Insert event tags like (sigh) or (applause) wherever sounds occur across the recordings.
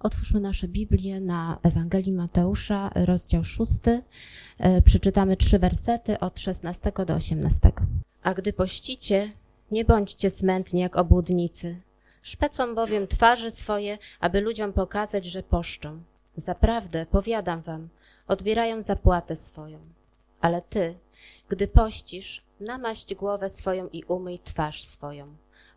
Otwórzmy nasze Biblię na Ewangelii Mateusza, rozdział 6. E, Przeczytamy trzy wersety od 16 do 18. A gdy pościcie, nie bądźcie smętni jak obłudnicy. Szpecą bowiem twarze swoje, aby ludziom pokazać, że poszczą. Zaprawdę, powiadam wam, odbierają zapłatę swoją. Ale ty, gdy pościsz, namaść głowę swoją i umyj twarz swoją,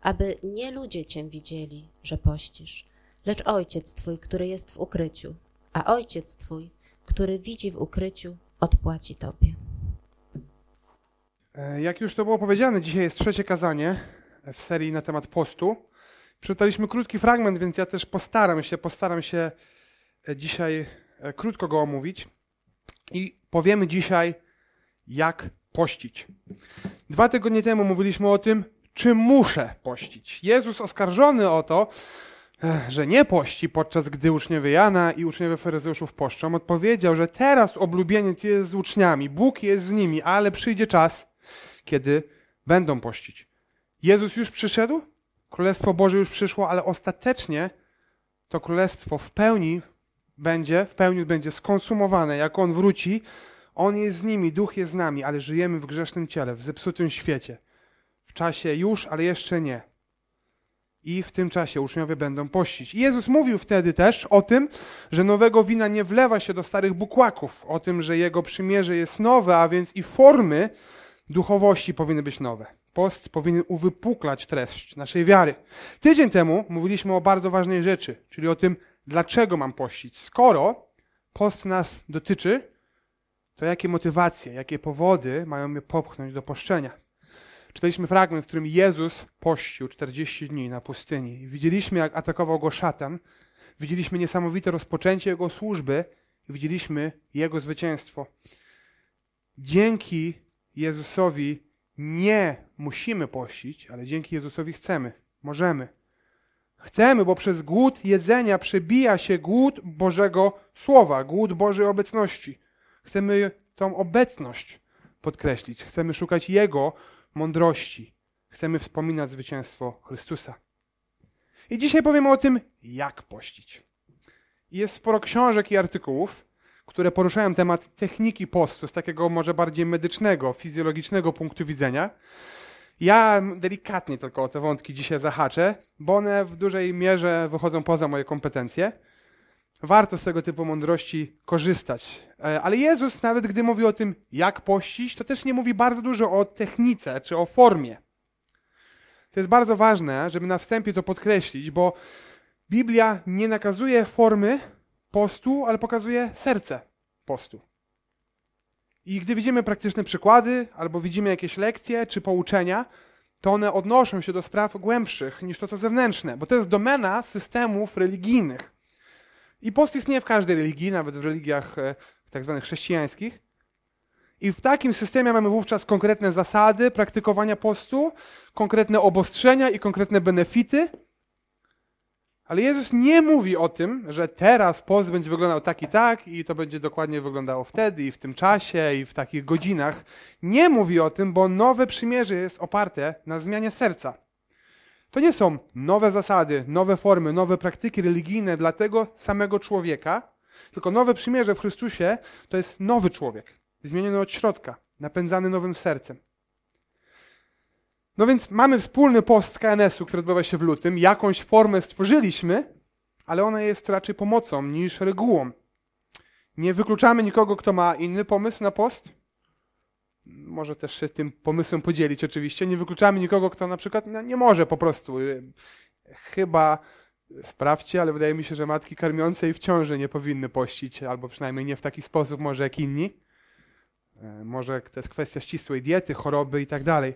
aby nie ludzie cię widzieli, że pościsz, lecz Ojciec Twój, który jest w ukryciu, a Ojciec Twój, który widzi w ukryciu, odpłaci Tobie. E, Jak już to było powiedziane, dzisiaj jest trzecie kazanie w serii na temat postu. Przeczytaliśmy krótki fragment, więc ja też postaram się, postaram się e, dzisiaj e, krótko go omówić. I powiemy dzisiaj, jak pościć. Dwa tygodnie temu mówiliśmy o tym, czy muszę pościć. Jezus oskarżony o to, że nie pości, podczas gdy uczniowie Jana i uczniowie faryzeuszów poszczą, odpowiedział, że teraz oblubieniec jest z uczniami, Bóg jest z nimi, ale przyjdzie czas, kiedy będą pościć. Jezus już przyszedł, Królestwo Boże już przyszło, ale ostatecznie to Królestwo w pełni będzie, w pełni będzie skonsumowane. Jak On wróci, On jest z nimi, Duch jest z nami, ale żyjemy w grzesznym ciele, w zepsutym świecie. W czasie już, ale jeszcze nie. I w tym czasie uczniowie będą pościć. I Jezus mówił wtedy też o tym, że nowego wina nie wlewa się do starych bukłaków, o tym, że Jego przymierze jest nowe, a więc i formy duchowości powinny być nowe. Post powinien uwypuklać treść naszej wiary. Tydzień temu mówiliśmy o bardzo ważnej rzeczy, czyli o tym, dlaczego mam pościć. Skoro post nas dotyczy, to jakie motywacje, jakie powody mają mnie popchnąć do poszczenia? Czytaliśmy fragment, w którym Jezus pościł 40 dni na pustyni. Widzieliśmy, jak atakował go szatan. Widzieliśmy niesamowite rozpoczęcie jego służby widzieliśmy jego zwycięstwo. Dzięki Jezusowi nie musimy pościć, ale dzięki Jezusowi chcemy, możemy. Chcemy, bo przez głód jedzenia przebija się głód Bożego Słowa, głód Bożej obecności. Chcemy tą obecność podkreślić, chcemy szukać Jego mądrości, chcemy wspominać zwycięstwo Chrystusa. I dzisiaj powiemy o tym, jak pościć. Jest sporo książek i artykułów, które poruszają temat techniki postu z takiego może bardziej medycznego, fizjologicznego punktu widzenia. Ja delikatnie tylko o te wątki dzisiaj zahaczę, bo one w dużej mierze wychodzą poza moje kompetencje. Warto z tego typu mądrości korzystać. E, Ale Jezus, nawet gdy mówi o tym, jak pościć, to też nie mówi bardzo dużo o technice czy o formie. To jest bardzo ważne, żeby na wstępie to podkreślić, bo Biblia nie nakazuje formy postu, ale pokazuje serce postu. I gdy widzimy praktyczne przykłady, albo widzimy jakieś lekcje czy pouczenia, to one odnoszą się do spraw głębszych niż to, co zewnętrzne, bo to jest domena systemów religijnych. I post istnieje w każdej religii, nawet w religiach e, tak zwanych chrześcijańskich. I w takim systemie mamy wówczas konkretne zasady praktykowania postu, konkretne obostrzenia i konkretne benefity. Ale Jezus nie mówi o tym, że teraz post będzie wyglądał tak i tak i to będzie dokładnie wyglądało wtedy i w tym czasie i w takich godzinach. Nie mówi o tym, bo nowe przymierze jest oparte na zmianie serca. To nie są nowe zasady, nowe formy, nowe praktyki religijne dla tego samego człowieka, tylko nowe przymierze w Chrystusie to jest nowy człowiek, zmieniony od środka, napędzany nowym sercem. No więc mamy wspólny post KNS-u, który odbywa się w lutym. Jakąś formę stworzyliśmy, ale ona jest raczej pomocą niż regułą. Nie wykluczamy nikogo, kto ma inny pomysł na post. Może też się tym pomysłem podzielić oczywiście. Nie wykluczamy nikogo, kto na przykład no, nie może po prostu. y, Chyba sprawdźcie, ale wydaje mi się, że matki karmiące i w ciąży nie powinny pościć, albo przynajmniej nie w taki sposób może jak inni. E, Może to jest kwestia ścisłej diety, choroby i tak dalej.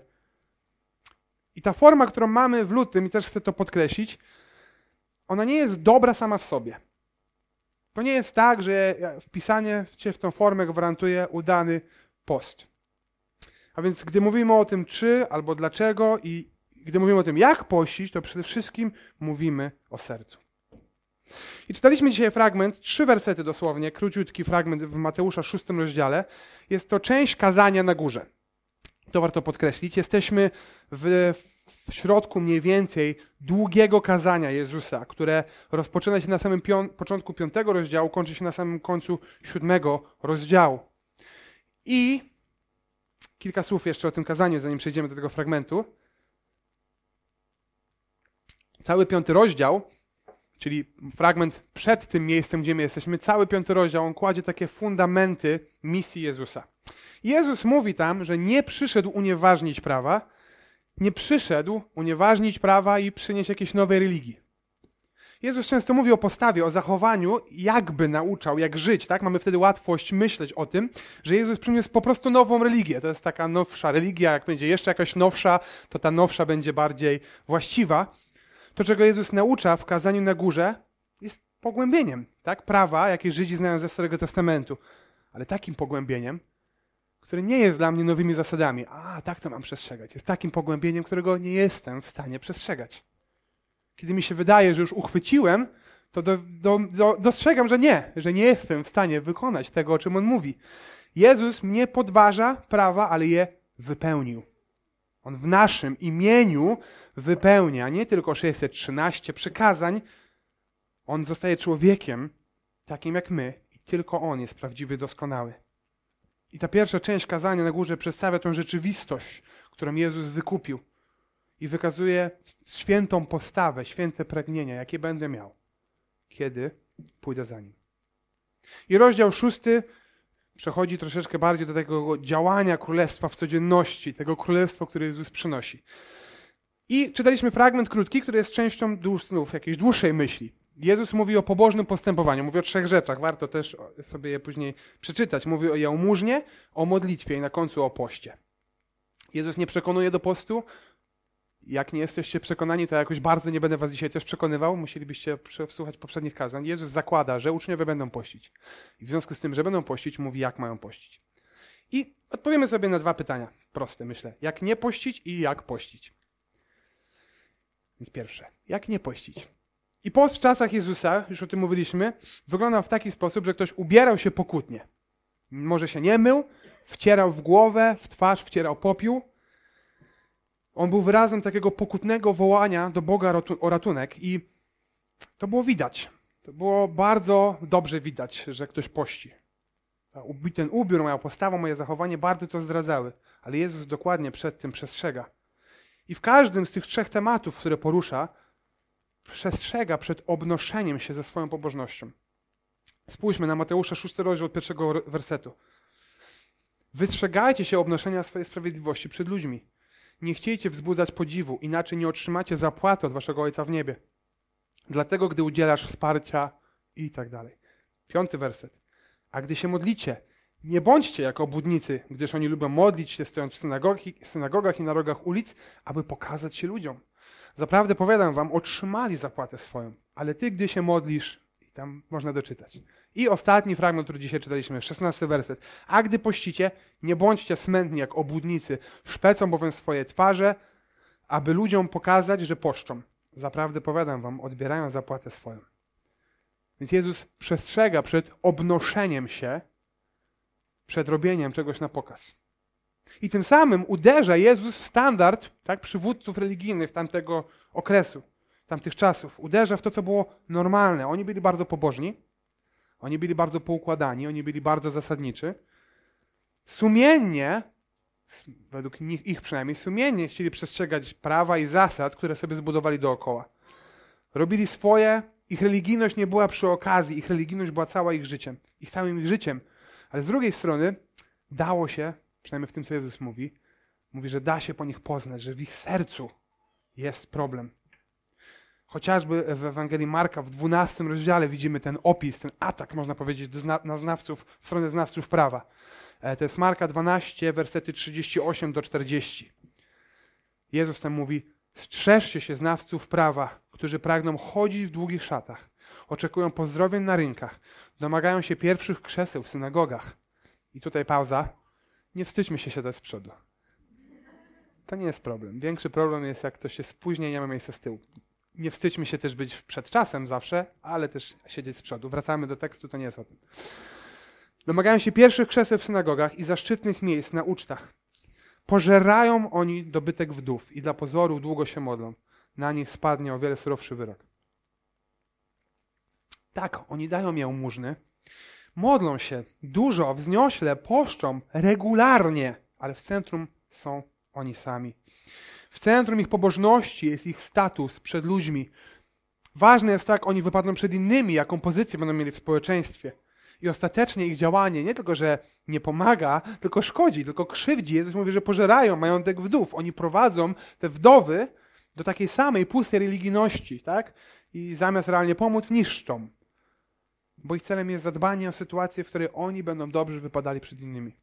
I ta forma, którą mamy w lutym, i też chcę to podkreślić, ona nie jest dobra sama w sobie. To nie jest tak, że wpisanie cię w tą formę gwarantuje udany post. A więc gdy mówimy o tym czy albo dlaczego i gdy mówimy o tym jak pościć, to przede wszystkim mówimy o sercu. I czytaliśmy dzisiaj fragment, trzy wersety dosłownie, króciutki fragment w Mateusza szóstym rozdziale. Jest to część kazania na górze. To warto podkreślić. Jesteśmy w w środku mniej więcej długiego kazania Jezusa, które rozpoczyna się na samym pią- początku piątego rozdziału, kończy się na samym końcu siódmego rozdziału. I kilka słów jeszcze o tym kazaniu, zanim przejdziemy do tego fragmentu. Cały piąty rozdział, czyli fragment przed tym miejscem, gdzie my jesteśmy, cały piąty rozdział, on kładzie takie fundamenty misji Jezusa. Jezus mówi tam, że nie przyszedł unieważnić prawa, nie przyszedł unieważnić prawa i przynieść jakiejś nowej religii. Jezus często mówi o postawie, o zachowaniu, jakby nauczał, jak żyć, tak? Mamy wtedy łatwość myśleć o tym, że Jezus przyniósł po prostu nową religię. To jest taka nowsza religia, jak będzie jeszcze jakaś nowsza, to ta nowsza będzie bardziej właściwa. To, czego Jezus naucza w kazaniu na górze, jest pogłębieniem, tak? Prawa, jakie Żydzi znają ze Starego Testamentu. Ale takim pogłębieniem, które nie jest dla mnie nowymi zasadami. A, tak to mam przestrzegać. Jest takim pogłębieniem, którego nie jestem w stanie przestrzegać. Kiedy mi się wydaje, że już uchwyciłem, to do, do, do, dostrzegam, że nie, że nie jestem w stanie wykonać tego, o czym on mówi. Jezus nie podważa prawa, ale je wypełnił. On w naszym imieniu wypełnia nie tylko 613 przykazań, on zostaje człowiekiem takim jak my i tylko on jest prawdziwy, doskonały. I ta pierwsza część kazania na górze przedstawia tą rzeczywistość, którą Jezus wykupił i wykazuje świętą postawę, święte pragnienia, jakie będę miał, kiedy pójdę za nim. I rozdział szósty przechodzi troszeczkę bardziej do tego działania królestwa w codzienności, tego królestwa, które Jezus przynosi. I czytaliśmy fragment krótki, który jest częścią znów jakiejś dłuższej myśli. Jezus mówi o pobożnym postępowaniu, mówi o trzech rzeczach, warto też sobie je później przeczytać. Mówi o jałmużnie, o modlitwie i na końcu o poście. Jezus nie przekonuje do postu. Jak nie jesteście przekonani, to jakoś bardzo nie będę was dzisiaj też przekonywał. Musielibyście przesłuchać poprzednich kazań. Jezus zakłada, że uczniowie będą pościć. I w związku z tym, że będą pościć, mówi, jak mają pościć. I odpowiemy sobie na dwa pytania. Proste, myślę. Jak nie pościć i jak pościć. Więc pierwsze. Jak nie pościć? I post w czasach Jezusa, już o tym mówiliśmy, wyglądał w taki sposób, że ktoś ubierał się pokutnie. Może się nie mył, wcierał w głowę, w twarz wcierał popiół. On był wyrazem takiego pokutnego wołania do Boga o ratunek i to było widać. To było bardzo dobrze widać, że ktoś pości. Ten ubiór, moja postawa, moje zachowanie bardzo to zdradzały, ale Jezus dokładnie przed tym przestrzega. I w każdym z tych trzech tematów, które porusza, przestrzega przed obnoszeniem się ze swoją pobożnością. Spójrzmy na Mateusza 6 rozdział od pierwszego wersetu. Wystrzegajcie się obnoszenia swojej sprawiedliwości przed ludźmi. Nie chciejcie wzbudzać podziwu, inaczej nie otrzymacie zapłaty od waszego Ojca w niebie. Dlatego, gdy udzielasz wsparcia i tak dalej. Piąty werset. A gdy się modlicie, nie bądźcie jak obudnicy, gdyż oni lubią modlić się stojąc w synagogach i na rogach ulic, aby pokazać się ludziom. Zaprawdę powiadam wam, otrzymali zapłatę swoją, ale ty, gdy się modlisz, tam można doczytać. I ostatni fragment, który dzisiaj czytaliśmy, szesnasty werset. A gdy pościcie, nie bądźcie smętni jak obłudnicy, szpecą bowiem swoje twarze, aby ludziom pokazać, że poszczą. Zaprawdę powiadam wam, odbierają zapłatę swoją. Więc Jezus przestrzega przed obnoszeniem się, przed robieniem czegoś na pokaz. I tym samym uderza Jezus w standard tak, przywódców religijnych tamtego okresu, tamtych czasów. Uderza w to, co było normalne. Oni byli bardzo pobożni, oni byli bardzo poukładani, oni byli bardzo zasadniczy. Sumiennie, według nich, ich przynajmniej, sumiennie chcieli przestrzegać prawa i zasad, które sobie zbudowali dookoła. Robili swoje, ich religijność nie była przy okazji, ich religijność była cała ich życiem, ich całym ich życiem. Ale z drugiej strony dało się przynajmniej w tym, co Jezus mówi, mówi, że da się po nich poznać, że w ich sercu jest problem. Chociażby w Ewangelii Marka w 12 rozdziale widzimy ten opis, ten atak, można powiedzieć, do na znawców, w stronę znawców prawa. E, to jest Marka 12, wersety 38 do 40. Jezus tam mówi, strzeżcie się znawców prawa, którzy pragną chodzić w długich szatach, oczekują pozdrowień na rynkach, domagają się pierwszych krzeseł w synagogach. I tutaj pauza. Nie wstydźmy się siadać z przodu. To nie jest problem. Większy problem jest, jak to się spóźnia i nie ma miejsca z tyłu. Nie wstydźmy się też być przed czasem zawsze, ale też siedzieć z przodu. Wracamy do tekstu, to nie jest o tym. Domagają się pierwszych krzeseł w synagogach i zaszczytnych miejsc na ucztach. Pożerają oni dobytek wdów i dla pozoru długo się modlą. Na nich spadnie o wiele surowszy wyrok. Tak, oni dają jałmużny, modlą się dużo, wzniośle, poszczą regularnie, ale w centrum są oni sami. W centrum ich pobożności jest ich status przed ludźmi. Ważne jest to, jak oni wypadną przed innymi, jaką pozycję będą mieli w społeczeństwie. I ostatecznie ich działanie nie tylko, że nie pomaga, tylko szkodzi, tylko krzywdzi. Jezus mówi, że pożerają majątek wdów. Oni prowadzą te wdowy do takiej samej pustej religijności, tak? I zamiast realnie pomóc, niszczą. Bo ich celem jest zadbanie o sytuację, w której oni będą dobrze wypadali przed innymi.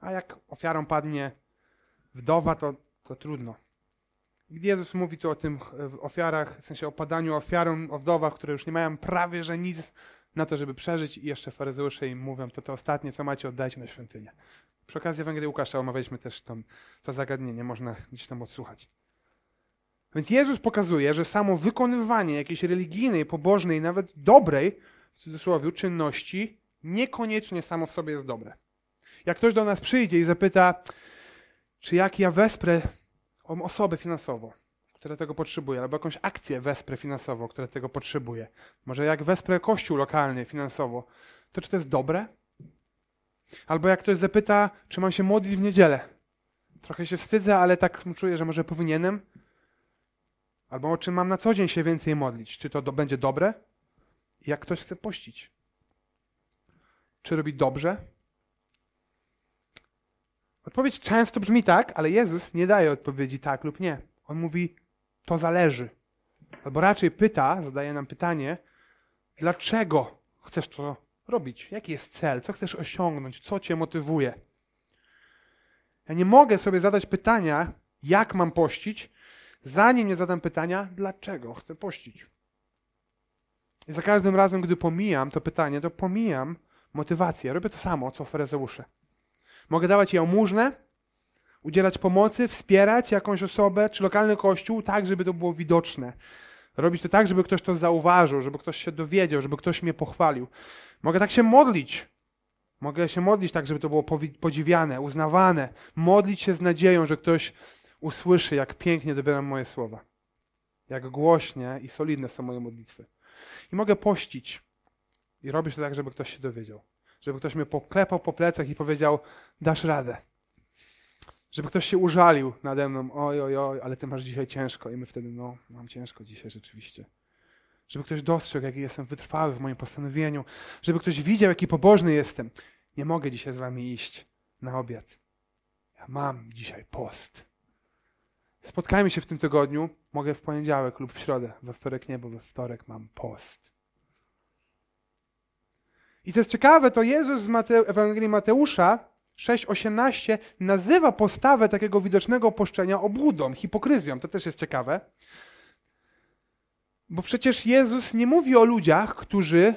A jak ofiarą padnie wdowa, to, to trudno. Gdy Jezus mówi tu o tym ofiarach, w sensie o padaniu ofiarą, o wdowach, które już nie mają prawie, że nic na to, żeby przeżyć i jeszcze faryzeusze im mówią, to to ostatnie, co macie, oddajcie na świątynię. Przy okazji Ewangelii Łukasza omawialiśmy też to, to zagadnienie, można gdzieś tam odsłuchać. Więc Jezus pokazuje, że samo wykonywanie jakiejś religijnej, pobożnej, nawet dobrej, w cudzysłowie, czynności niekoniecznie samo w sobie jest dobre. Jak ktoś do nas przyjdzie i zapyta, czy jak ja wesprę osobę finansowo, która tego potrzebuje, albo jakąś akcję wesprę finansowo, która tego potrzebuje, może jak wesprę kościół lokalny finansowo, to czy to jest dobre? Albo jak ktoś zapyta, czy mam się modlić w niedzielę. Trochę się wstydzę, ale tak czuję, że może powinienem. Albo o czym mam na co dzień się więcej modlić. Czy to do, będzie dobre? Jak ktoś chce pościć. Czy robi dobrze? Odpowiedź często brzmi tak, ale Jezus nie daje odpowiedzi tak lub nie. On mówi, to zależy. Albo raczej pyta, zadaje nam pytanie, dlaczego chcesz to robić? Jaki jest cel? Co chcesz osiągnąć? Co cię motywuje? Ja nie mogę sobie zadać pytania, jak mam pościć, zanim nie zadam pytania, dlaczego chcę pościć. I za każdym razem, gdy pomijam to pytanie, to pomijam motywację. Robię to samo, co faryzeusze. Mogę dawać jałmużnę, udzielać pomocy, wspierać jakąś osobę czy lokalny kościół tak, żeby to było widoczne. Robić to tak, żeby ktoś to zauważył, żeby ktoś się dowiedział, żeby ktoś mnie pochwalił. Mogę tak się modlić. Mogę się modlić tak, żeby to było podziwiane, uznawane. Modlić się z nadzieją, że ktoś usłyszy, jak pięknie dobieram moje słowa. Jak głośnie i solidne są moje modlitwy. I mogę pościć. I robić to tak, żeby ktoś się dowiedział. Żeby ktoś mnie poklepał po plecach i powiedział, dasz radę. Żeby ktoś się użalił nade mną, oj, oj, oj, ale ty masz dzisiaj ciężko. I my wtedy, no, mam ciężko dzisiaj rzeczywiście. Żeby ktoś dostrzegł, jaki jestem wytrwały w moim postanowieniu. Żeby ktoś widział, jaki pobożny jestem. Nie mogę dzisiaj z wami iść na obiad. Ja mam dzisiaj post. Spotkajmy się w tym tygodniu. Mogę w poniedziałek lub w środę. We wtorek nie, bo we wtorek mam post. I co jest ciekawe, to Jezus z Mate Ewangelii Mateusza 6,18 nazywa postawę takiego widocznego poszczenia obłudą, hipokryzją. To też jest ciekawe. Bo przecież Jezus nie mówi o ludziach, którzy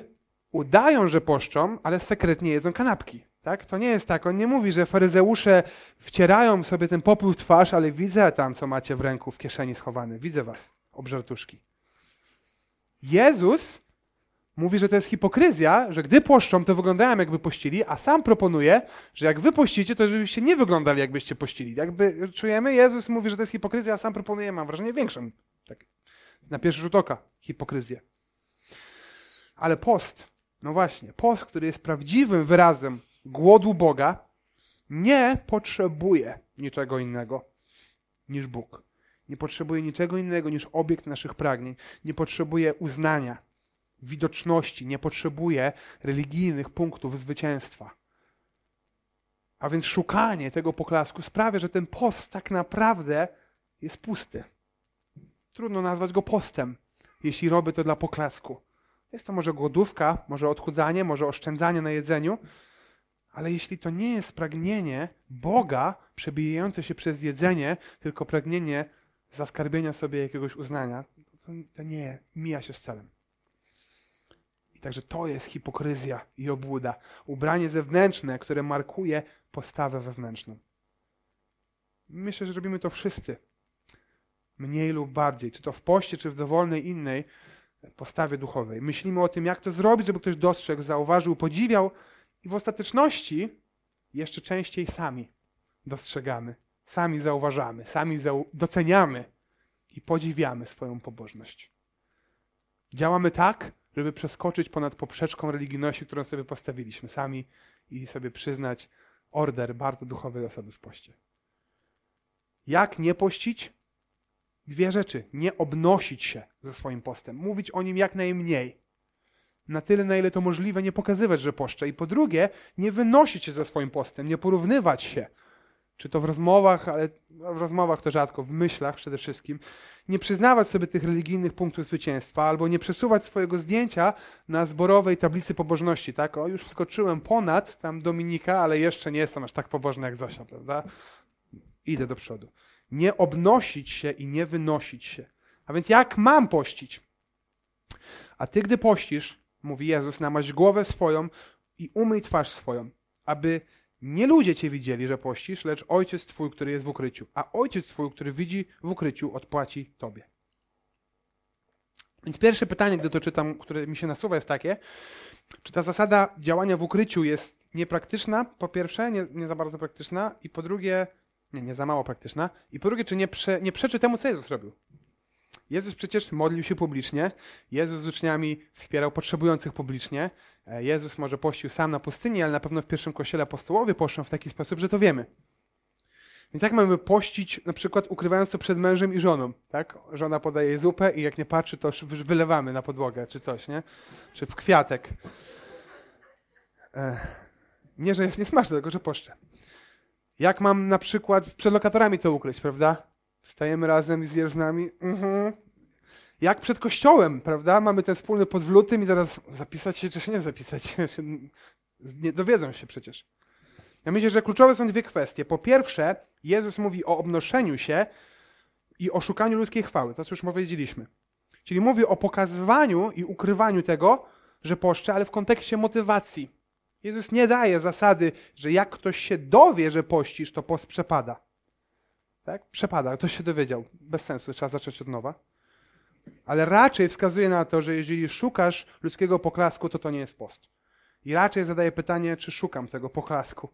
udają, że poszczą, ale sekretnie jedzą kanapki. Tak? To nie jest tak. On nie mówi, że faryzeusze wcierają sobie ten popół w twarz, ale widzę tam, co macie w ręku, w kieszeni schowane. Widzę was, obżartuszki. Jezus mówi, że to jest hipokryzja, że gdy poszczą, to wyglądają jakby pościli, a sam proponuje, że jak wy pościcie, to żebyście nie wyglądali jakbyście pościli. Jakby czujemy, Jezus mówi, że to jest hipokryzja, a sam proponuje, mam wrażenie, większą, tak, na pierwszy rzut oka, hipokryzję. Ale post, no właśnie, post, który jest prawdziwym wyrazem głodu Boga, nie potrzebuje niczego innego niż Bóg. Nie potrzebuje niczego innego niż obiekt naszych pragnień. Nie potrzebuje uznania widoczności, nie potrzebuje religijnych punktów zwycięstwa. A więc szukanie tego poklasku sprawia, że ten post tak naprawdę jest pusty. Trudno nazwać go postem, jeśli robię to dla poklasku. Jest to może głodówka, może odchudzanie, może oszczędzanie na jedzeniu, ale jeśli to nie jest pragnienie Boga przebijające się przez jedzenie, tylko pragnienie zaskarbienia sobie jakiegoś uznania, to, nie mija się z celem. I także to jest hipokryzja i obłuda. Ubranie zewnętrzne, które markuje postawę wewnętrzną. Myślę, że robimy to wszyscy. Mniej lub bardziej, czy to w poście, czy w dowolnej innej postawie duchowej. Myślimy o tym, jak to zrobić, żeby ktoś dostrzegł, zauważył, podziwiał i w ostateczności jeszcze częściej sami dostrzegamy, sami zauważamy, sami doceniamy i podziwiamy swoją pobożność. Działamy tak, żeby przeskoczyć ponad poprzeczką religijności, którą sobie postawiliśmy sami i sobie przyznać order bardzo duchowej osoby w poście. Jak nie pościć? Dwie rzeczy. Nie obnosić się ze swoim postem, mówić o nim jak najmniej. Na tyle, na ile to możliwe, nie pokazywać, że poszczę. I po drugie, nie wynosić się ze swoim postem, nie porównywać się. Czy to w rozmowach, ale w rozmowach to rzadko, w myślach przede wszystkim. Nie przyznawać sobie tych religijnych punktów zwycięstwa, albo nie przesuwać swojego zdjęcia na zborowej tablicy pobożności. Tak, o, już wskoczyłem ponad tam Dominika, ale jeszcze nie jestem aż tak pobożny jak Zosia, prawda? Idę do przodu nie obnosić się i nie wynosić się. A więc jak mam pościć? A ty, gdy pościsz, mówi Jezus, namaść głowę swoją i umyj twarz swoją, aby nie ludzie cię widzieli, że pościsz, lecz ojciec twój, który jest w ukryciu. A ojciec twój, który widzi w ukryciu, odpłaci tobie. Więc pierwsze pytanie, gdy to czytam, które mi się nasuwa, jest takie, czy ta zasada działania w ukryciu jest niepraktyczna, po pierwsze, nie, nie za bardzo praktyczna, i po drugie, nie, nie za mało praktyczna. I po drugie, czy nie, prze, nie przeczy temu, co Jezus robił? Jezus przecież modlił się publicznie, Jezus z uczniami wspierał potrzebujących publicznie, e, Jezus może pościł sam na pustyni, ale na pewno w pierwszym kościele apostołowie poszczą w taki sposób, że to wiemy. Więc jak mamy pościć, na przykład ukrywając to przed mężem i żoną, tak? Żona podaje zupę i jak nie patrzy, to wylewamy na podłogę, czy coś, nie? Czy w kwiatek. Nie, że jest niesmaczne, tylko że poszczę. Jak mam na przykład przed lokatorami to ukryć, prawda? Stajemy razem i zjesz z nami. Mhm. Jak przed kościołem, prawda? Mamy ten wspólny lutym i zaraz zapisać się czy się nie zapisać. (laughs) Nie dowiedzą się przecież. Ja myślę, że kluczowe są dwie kwestie. Po pierwsze, Jezus mówi o obnoszeniu się i o szukaniu ludzkiej chwały. To, co już powiedzieliśmy. Czyli mówi o pokazywaniu i ukrywaniu tego, że poszczę, ale w kontekście motywacji. Jezus nie daje zasady, że jak ktoś się dowie, że pościsz, to post przepada. Tak? Przepada, ktoś się dowiedział. Bez sensu, trzeba zacząć od nowa. Ale raczej wskazuje na to, że jeżeli szukasz ludzkiego poklasku, to to nie jest post. I raczej zadaje pytanie, czy szukam tego poklasku.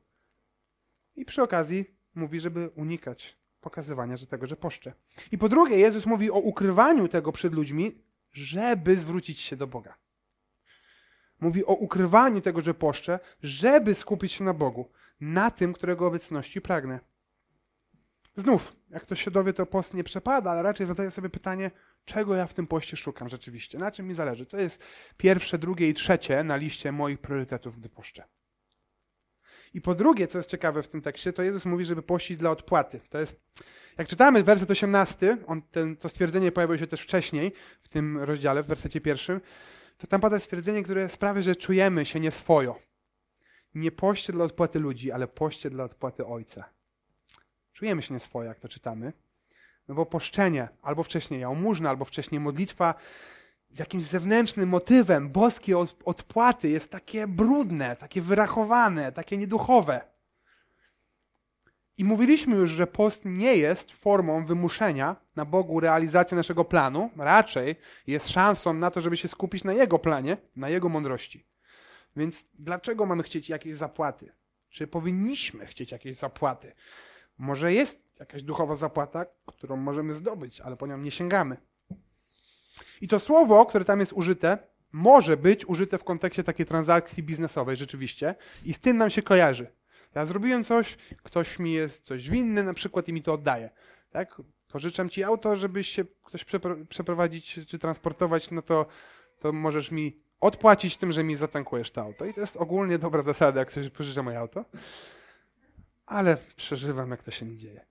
I przy okazji mówi, żeby unikać pokazywania że tego, że poszczę. I po drugie, Jezus mówi o ukrywaniu tego przed ludźmi, żeby zwrócić się do Boga. Mówi o ukrywaniu tego, że poszczę, żeby skupić się na Bogu, na tym, którego obecności pragnę. Znów, jak ktoś się dowie, to post nie przepada, ale raczej zadaję sobie pytanie, czego ja w tym poście szukam rzeczywiście, na czym mi zależy, co jest pierwsze, drugie i trzecie na liście moich priorytetów, gdy poszczę. I po drugie, co jest ciekawe w tym tekście, to Jezus mówi, żeby pościć dla odpłaty. To jest, jak czytamy werset 18, on, ten, to stwierdzenie pojawiło się też wcześniej w tym rozdziale, w wersecie pierwszym, to tam pada stwierdzenie, które sprawia, że czujemy się nieswojo. Nie poście dla odpłaty ludzi, ale poście dla odpłaty Ojca. Czujemy się nieswojo, jak to czytamy. No bo poszczenie, albo wcześniej jałmużna, albo wcześniej modlitwa z jakimś zewnętrznym motywem boskiej odpłaty jest takie brudne, takie wyrachowane, takie nieduchowe. I mówiliśmy już, że post nie jest formą wymuszenia na Bogu realizacji naszego planu, raczej jest szansą na to, żeby się skupić na Jego planie, na Jego mądrości. Więc dlaczego mamy chcieć jakiejś zapłaty? Czy powinniśmy chcieć jakiejś zapłaty? Może jest jakaś duchowa zapłata, którą możemy zdobyć, ale po nią nie sięgamy. I to słowo, które tam jest użyte, może być użyte w kontekście takiej transakcji biznesowej rzeczywiście i z tym nam się kojarzy. Ja zrobiłem coś, ktoś mi jest coś winny na przykład i mi to oddaje. Tak? Pożyczam ci auto, żebyś się ktoś przeprowadzić czy transportować, no to, to możesz mi odpłacić tym, że mi zatankujesz to auto. I to jest ogólnie dobra zasada, jak ktoś pożycza moje auto. Ale przeżywam, jak to się nie dzieje.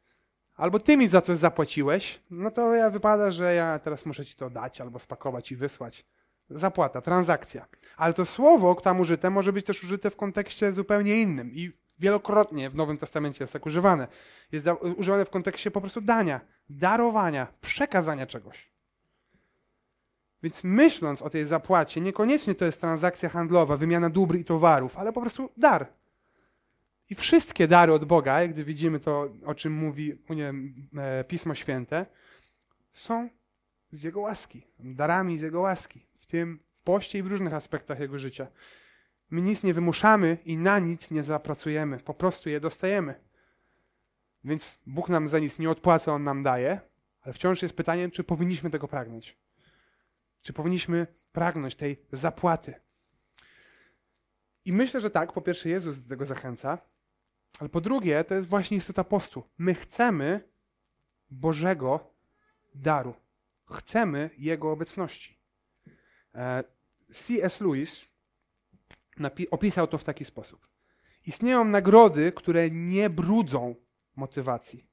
Albo ty mi za coś zapłaciłeś, no to ja wypada, że ja teraz muszę ci to dać albo spakować i wysłać. Zapłata, transakcja. Ale to słowo tam użyte może być też użyte w kontekście zupełnie innym i wielokrotnie w Nowym Testamencie jest tak używane. Jest używane w kontekście po prostu dania, darowania, przekazania czegoś. Więc myśląc o tej zapłacie, niekoniecznie to jest transakcja handlowa, wymiana dóbr i towarów, ale po prostu dar. I wszystkie dary od Boga, gdy widzimy to, o czym mówi nie, e, Pismo Święte, są z Jego łaski, darami z Jego łaski, w tym w poście i w różnych aspektach Jego życia. My nic nie wymuszamy i na nic nie zapracujemy, po prostu je dostajemy. Więc Bóg nam za nic nie odpłaca, On nam daje, ale wciąż jest pytanie, czy powinniśmy tego pragnąć. Czy powinniśmy pragnąć tej zapłaty. I myślę, że tak, po pierwsze Jezus do tego zachęca, ale po drugie to jest właśnie istota postu. My chcemy Bożego daru. Chcemy Jego obecności. E, C.S. Lewis opisał to w taki sposób. Istnieją nagrody, które nie brudzą motywacji.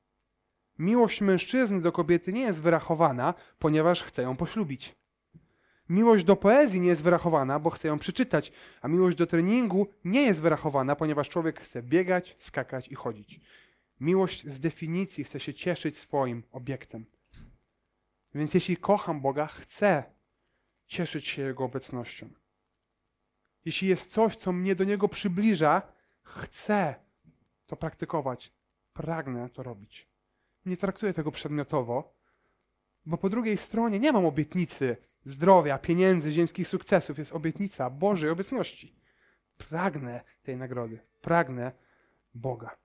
Miłość mężczyzny do kobiety nie jest wyrachowana, ponieważ chce ją poślubić. Miłość do poezji nie jest wyrachowana, bo chce ją przeczytać, a miłość do treningu nie jest wyrachowana, ponieważ człowiek chce biegać, skakać i chodzić. Miłość z definicji chce się cieszyć swoim obiektem. Więc jeśli kocham Boga, chcę cieszyć się Jego obecnością. Jeśli jest coś, co mnie do Niego przybliża, chcę to praktykować, pragnę to robić. Nie traktuję tego przedmiotowo, bo po drugiej stronie nie mam obietnicy zdrowia, pieniędzy, ziemskich sukcesów. Jest obietnica Bożej obecności. Pragnę tej nagrody. Pragnę Boga.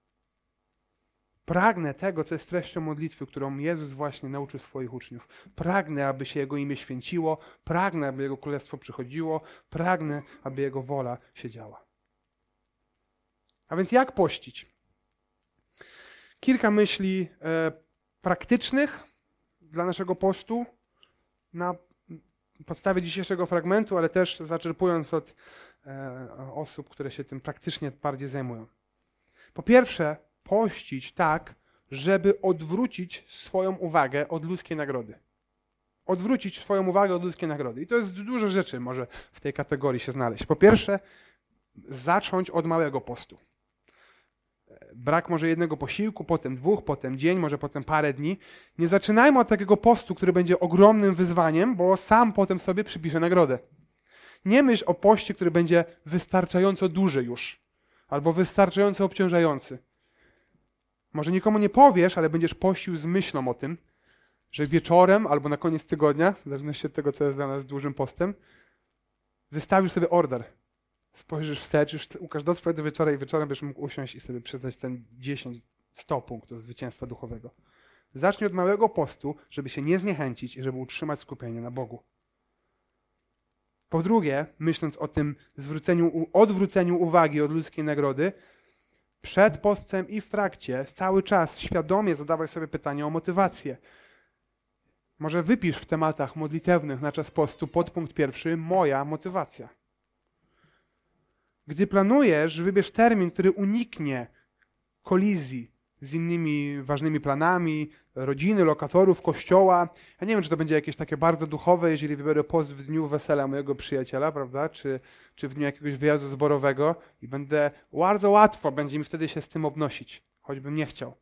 Pragnę tego, co jest treścią modlitwy, którą Jezus właśnie nauczył swoich uczniów. Pragnę, aby się Jego imię święciło, pragnę, aby Jego królestwo przychodziło, pragnę, aby Jego wola się działa. A więc jak pościć? Kilka myśli e, praktycznych dla naszego postu na podstawie dzisiejszego fragmentu, ale też zaczerpując od e, osób, które się tym praktycznie bardziej zajmują. Po pierwsze, pościć tak, żeby odwrócić swoją uwagę od ludzkiej nagrody. Odwrócić swoją uwagę od ludzkiej nagrody. I to jest dużo rzeczy może w tej kategorii się znaleźć. Po pierwsze, zacząć od małego postu. Brak może jednego posiłku, potem dwóch, potem dzień, może potem parę dni. Nie zaczynajmy od takiego postu, który będzie ogromnym wyzwaniem, bo sam potem sobie przypisze nagrodę. Nie myśl o poście, który będzie wystarczająco duży już, albo wystarczająco obciążający. Może nikomu nie powiesz, ale będziesz pościł z myślą o tym, że wieczorem albo na koniec tygodnia, w zależności od tego, co jest dla nas dużym postem, wystawisz sobie order. Spojrzysz wstecz, już Łukasz dotrwa do wieczora i wieczorem będziesz mógł usiąść i sobie przyznać ten 10, 100 punktów zwycięstwa duchowego. Zacznij od małego postu, żeby się nie zniechęcić i żeby utrzymać skupienie na Bogu. Po drugie, myśląc o tym zwróceniu, odwróceniu uwagi od ludzkiej nagrody, przed postem i w trakcie cały czas świadomie zadawaj sobie pytanie o motywację. Może wypisz w tematach modlitewnych na czas postu podpunkt pierwszy moja motywacja. Gdy planujesz, wybierz termin, który uniknie kolizji z innymi ważnymi planami, rodziny, lokatorów, kościoła. Ja nie wiem, czy to będzie jakieś takie bardzo duchowe, jeżeli wybiorę post w dniu wesela mojego przyjaciela, prawda, czy, czy w dniu jakiegoś wyjazdu zborowego i będę, bardzo łatwo będzie mi wtedy się z tym obnosić, choćbym nie chciał.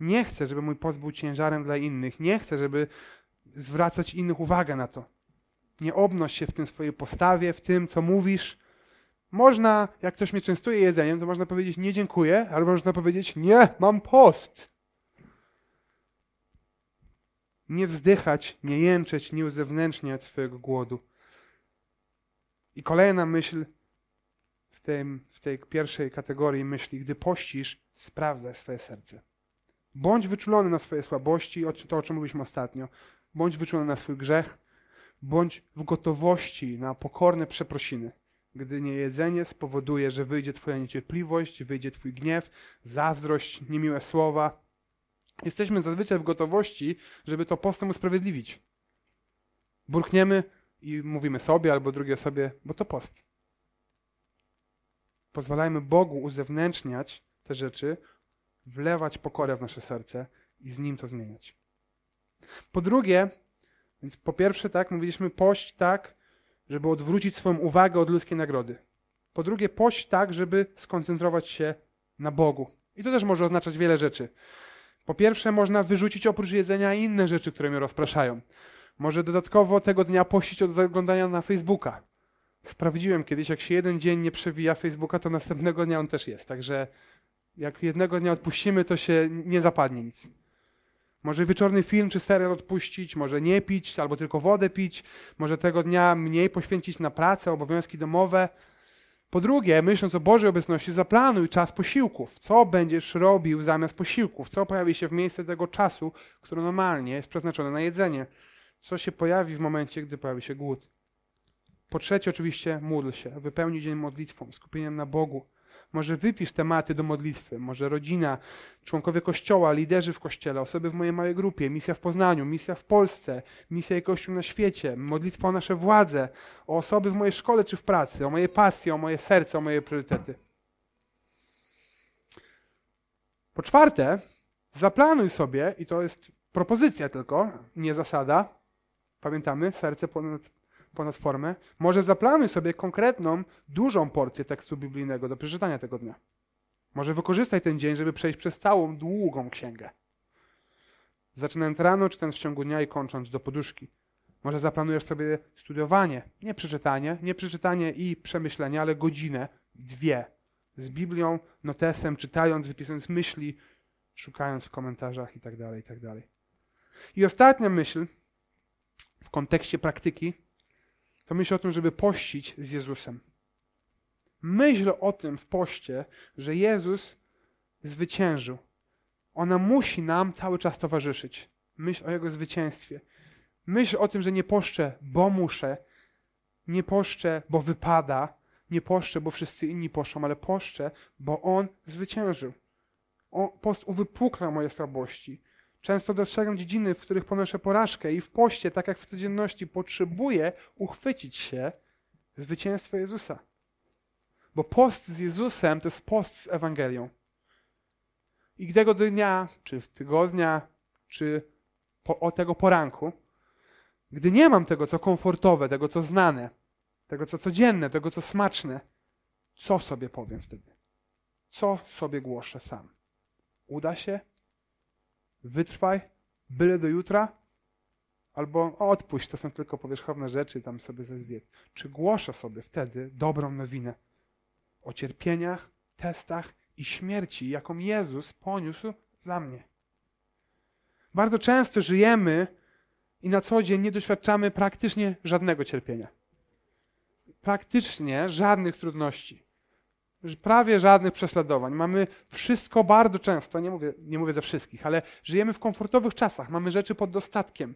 Nie chcę, żeby mój post był ciężarem dla innych. Nie chcę, żeby zwracać innych uwagę na to. Nie obnoś się w tym swojej postawie, w tym, co mówisz. Można, jak ktoś mnie częstuje jedzeniem, to można powiedzieć nie dziękuję, albo można powiedzieć nie, mam post nie wzdychać, nie jęczeć, nie uzewnętrzniać swojego głodu. I kolejna myśl w, tym, w tej pierwszej kategorii myśli, gdy pościsz, sprawdzaj swoje serce. Bądź wyczulony na swoje słabości, to o czym mówiliśmy ostatnio. Bądź wyczulony na swój grzech. Bądź w gotowości na pokorne przeprosiny. Gdy niejedzenie spowoduje, że wyjdzie Twoja niecierpliwość, wyjdzie Twój gniew, zazdrość, niemiłe słowa, jesteśmy zazwyczaj w gotowości, żeby to postem usprawiedliwić. Burkniemy i mówimy sobie albo drugiej osobie, bo to post. Pozwalajmy Bogu uzewnętrzniać te rzeczy, wlewać pokorę w nasze serce i z Nim to zmieniać. Po drugie, więc po pierwsze tak, mówiliśmy pość tak, żeby odwrócić swoją uwagę od ludzkiej nagrody. Po drugie, pość tak, żeby skoncentrować się na Bogu. I to też może oznaczać wiele rzeczy. Po pierwsze, można wyrzucić oprócz jedzenia inne rzeczy, które mnie rozpraszają. Może dodatkowo tego dnia pościć od zaglądania na Facebooka. Sprawdziłem kiedyś, jak się jeden dzień nie przewija Facebooka, to następnego dnia on też jest. Także jak jednego dnia odpuścimy, to się nie zapadnie nic. Może wieczorny film czy serial odpuścić, może nie pić, albo tylko wodę pić, może tego dnia mniej poświęcić na pracę, obowiązki domowe. Po drugie, myśląc o Bożej obecności, zaplanuj czas posiłków. Co będziesz robił zamiast posiłków? Co pojawi się w miejsce tego czasu, który normalnie jest przeznaczony na jedzenie? Co się pojawi w momencie, gdy pojawi się głód? Po trzecie, oczywiście, módl się. Wypełnij dzień modlitwą, skupieniem na Bogu. Może wypisz tematy do modlitwy, może rodzina, członkowie kościoła, liderzy w kościele, osoby w mojej małej grupie, misja w Poznaniu, misja w Polsce, misja i kościół na świecie, modlitwa o nasze władze, o osoby w mojej szkole czy w pracy, o moje pasje, o moje serce, o moje priorytety. Po czwarte, zaplanuj sobie, i to jest propozycja tylko, nie zasada, pamiętamy, serce ponad ponad formę, może zaplanuj sobie konkretną, dużą porcję tekstu biblijnego do przeczytania tego dnia. Może wykorzystaj ten dzień, żeby przejść przez całą długą księgę. Zaczynając rano, czytając w ciągu dnia i kończąc do poduszki. Może zaplanujesz sobie studiowanie, nie przeczytanie, nie przeczytanie i przemyślenie, ale godzinę, dwie, z Biblią, notesem, czytając, wypisując myśli, szukając w komentarzach itd., tak itd. Tak I ostatnia myśl w kontekście praktyki to myśl o tym, żeby pościć z Jezusem. Myśl o tym w poście, że Jezus zwyciężył. Ona musi nam cały czas towarzyszyć. Myśl o Jego zwycięstwie. Myśl o tym, że nie poszczę, bo muszę. Nie poszczę, bo wypada. Nie poszczę, bo wszyscy inni poszczą, ale poszczę, bo On zwyciężył. O, post uwypukla moje słabości. Często dostrzegam dziedziny, w których ponoszę porażkę i w poście, tak jak w codzienności, potrzebuję uchwycić się zwycięstwa Jezusa. Bo post z Jezusem to jest post z Ewangelią. I tego dnia, czy w tygodnia, czy po, o tego poranku, gdy nie mam tego, co komfortowe, tego, co znane, tego, co codzienne, tego, co smaczne, co sobie powiem wtedy? Co sobie głoszę sam? Uda się? Wytrwaj, byle do jutra, albo odpuść, to są tylko powierzchowne rzeczy, tam sobie coś zjedz. Czy głoszę sobie wtedy dobrą nowinę o cierpieniach, testach i śmierci, jaką Jezus poniósł za mnie? Bardzo często żyjemy i na co dzień nie doświadczamy praktycznie żadnego cierpienia. Praktycznie żadnych trudności prawie żadnych prześladowań. Mamy wszystko bardzo często, nie mówię, nie mówię ze wszystkich, ale żyjemy w komfortowych czasach, mamy rzeczy pod dostatkiem.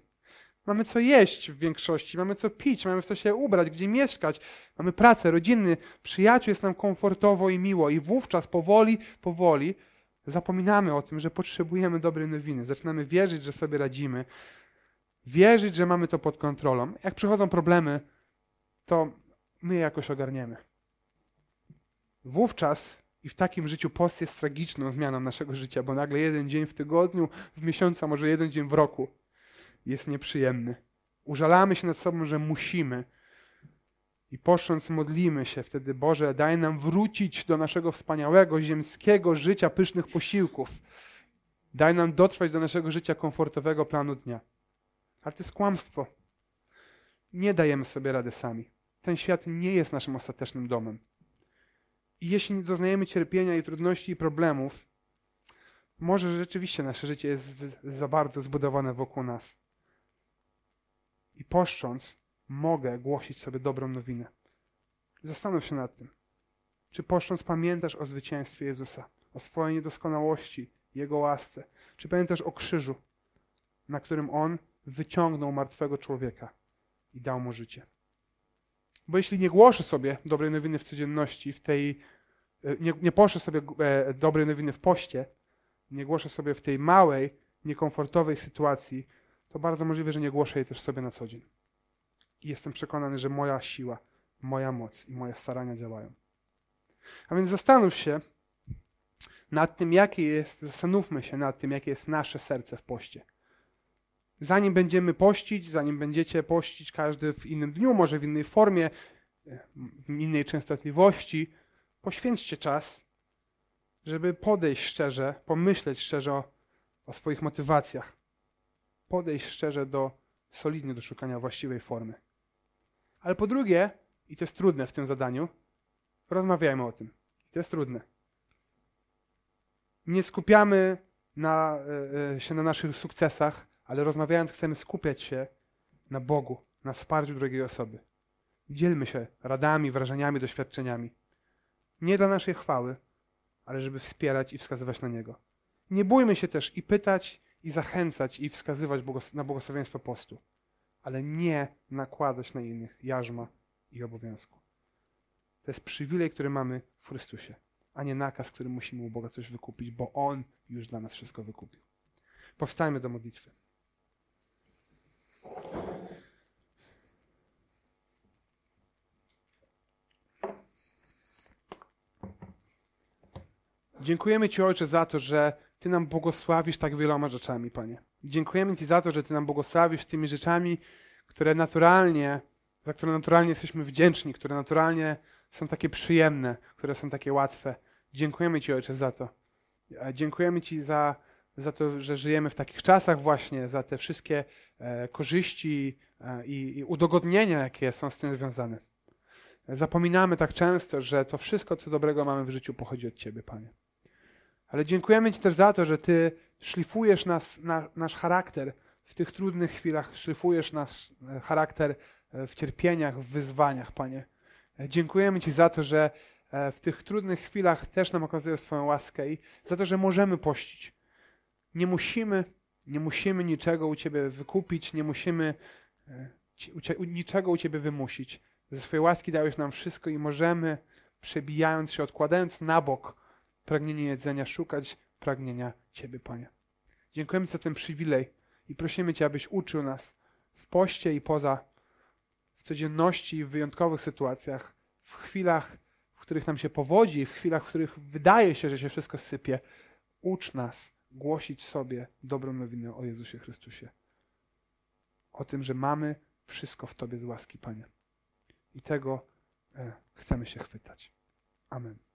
Mamy co jeść w większości, mamy co pić, mamy w co się ubrać, gdzie mieszkać, mamy pracę, rodziny, przyjaciół, jest nam komfortowo i miło. I wówczas powoli, powoli zapominamy o tym, że potrzebujemy dobrej nowiny. Zaczynamy wierzyć, że sobie radzimy, wierzyć, że mamy to pod kontrolą. Jak przychodzą problemy, to my je jakoś ogarniemy. Wówczas i w takim życiu post jest tragiczną zmianą naszego życia, bo nagle jeden dzień w tygodniu, w miesiącu, a może jeden dzień w roku jest nieprzyjemny. Użalamy się nad sobą, że musimy. I poszcząc modlimy się wtedy, Boże, daj nam wrócić do naszego wspaniałego, ziemskiego życia pysznych posiłków. Daj nam dotrwać do naszego życia komfortowego planu dnia. Ale to jest kłamstwo. Nie dajemy sobie rady sami. Ten świat nie jest naszym ostatecznym domem. Jeśli doznajemy cierpienia i trudności i problemów, może rzeczywiście nasze życie jest za bardzo zbudowane wokół nas. I poszcząc, mogę głosić sobie dobrą nowinę. Zastanów się nad tym. Czy poszcząc pamiętasz o zwycięstwie Jezusa, o swojej niedoskonałości, Jego łasce? Czy pamiętasz o krzyżu, na którym On wyciągnął martwego człowieka i dał mu życie? Bo jeśli nie głoszę sobie dobrej nowiny w codzienności, w tej, e, nie, nie poszę sobie e, dobrej nowiny w poście, nie głoszę sobie w tej małej, niekomfortowej sytuacji, to bardzo możliwe, że nie głoszę jej też sobie na co dzień. I jestem przekonany, że moja siła, moja moc i moje starania działają. A więc zastanów się nad tym, jakie jest, zastanówmy się nad tym, jakie jest nasze serce w poście zanim będziemy pościć, zanim będziecie pościć każdy w innym dniu, może w innej formie, w innej częstotliwości, poświęćcie czas, żeby podejść szczerze, pomyśleć szczerze o, o swoich motywacjach. Podejść szczerze do, solidnie do szukania właściwej formy. Ale po drugie, i to jest trudne w tym zadaniu, rozmawiajmy o tym. To jest trudne. Nie skupiamy na, e, e, się na naszych sukcesach, ale rozmawiając chcemy skupiać się na Bogu, na wsparciu drugiej osoby. Dzielmy się radami, wrażeniami, doświadczeniami. Nie dla naszej chwały, ale żeby wspierać i wskazywać na Niego. Nie bójmy się też i pytać, i zachęcać, i wskazywać na błogosławieństwo postu, ale nie nakładać na innych jarzma i obowiązku. To jest przywilej, który mamy w Chrystusie, a nie nakaz, który musimy u Boga coś wykupić, bo On już dla nas wszystko wykupił. Powstajmy do modlitwy. Dziękujemy Ci, Ojcze, za to, że Ty nam błogosławisz tak wieloma rzeczami, Panie. Dziękujemy Ci za to, że Ty nam błogosławisz tymi rzeczami, które naturalnie, za które naturalnie jesteśmy wdzięczni, które naturalnie są takie przyjemne, które są takie łatwe. Dziękujemy Ci, Ojcze, za to. Dziękujemy Ci za, za to, że żyjemy w takich czasach właśnie, za te wszystkie e, korzyści e, i, i udogodnienia, jakie są z tym związane. Zapominamy tak często, że to wszystko, co dobrego mamy w życiu, pochodzi od Ciebie, Panie. Ale dziękujemy Ci też za to, że Ty szlifujesz nas, na, nasz charakter w tych trudnych chwilach, szlifujesz nasz e, charakter e, w cierpieniach, w wyzwaniach, Panie. E, Dziękujemy Ci za to, że w tych trudnych chwilach też nam okazujesz swoją łaskę i za to, że możemy pościć. Nie musimy, nie musimy niczego u Ciebie wykupić, nie musimy niczego u Ciebie wymusić. Ze swojej łaski dałeś nam wszystko i możemy, przebijając się, odkładając na bok pragnienie jedzenia, szukać pragnienia Ciebie, Panie. Dziękujemy za ten przywilej i prosimy Cię, abyś uczył nas w poście i poza, w codzienności i w wyjątkowych sytuacjach, w chwilach, w których nam się powodzi, w chwilach, w których wydaje się, że się wszystko sypie. Ucz nas głosić sobie dobrą nowinę o Jezusie Chrystusie. O tym, że mamy wszystko w Tobie z łaski, Panie. I tego e, chcemy się chwytać. Amen.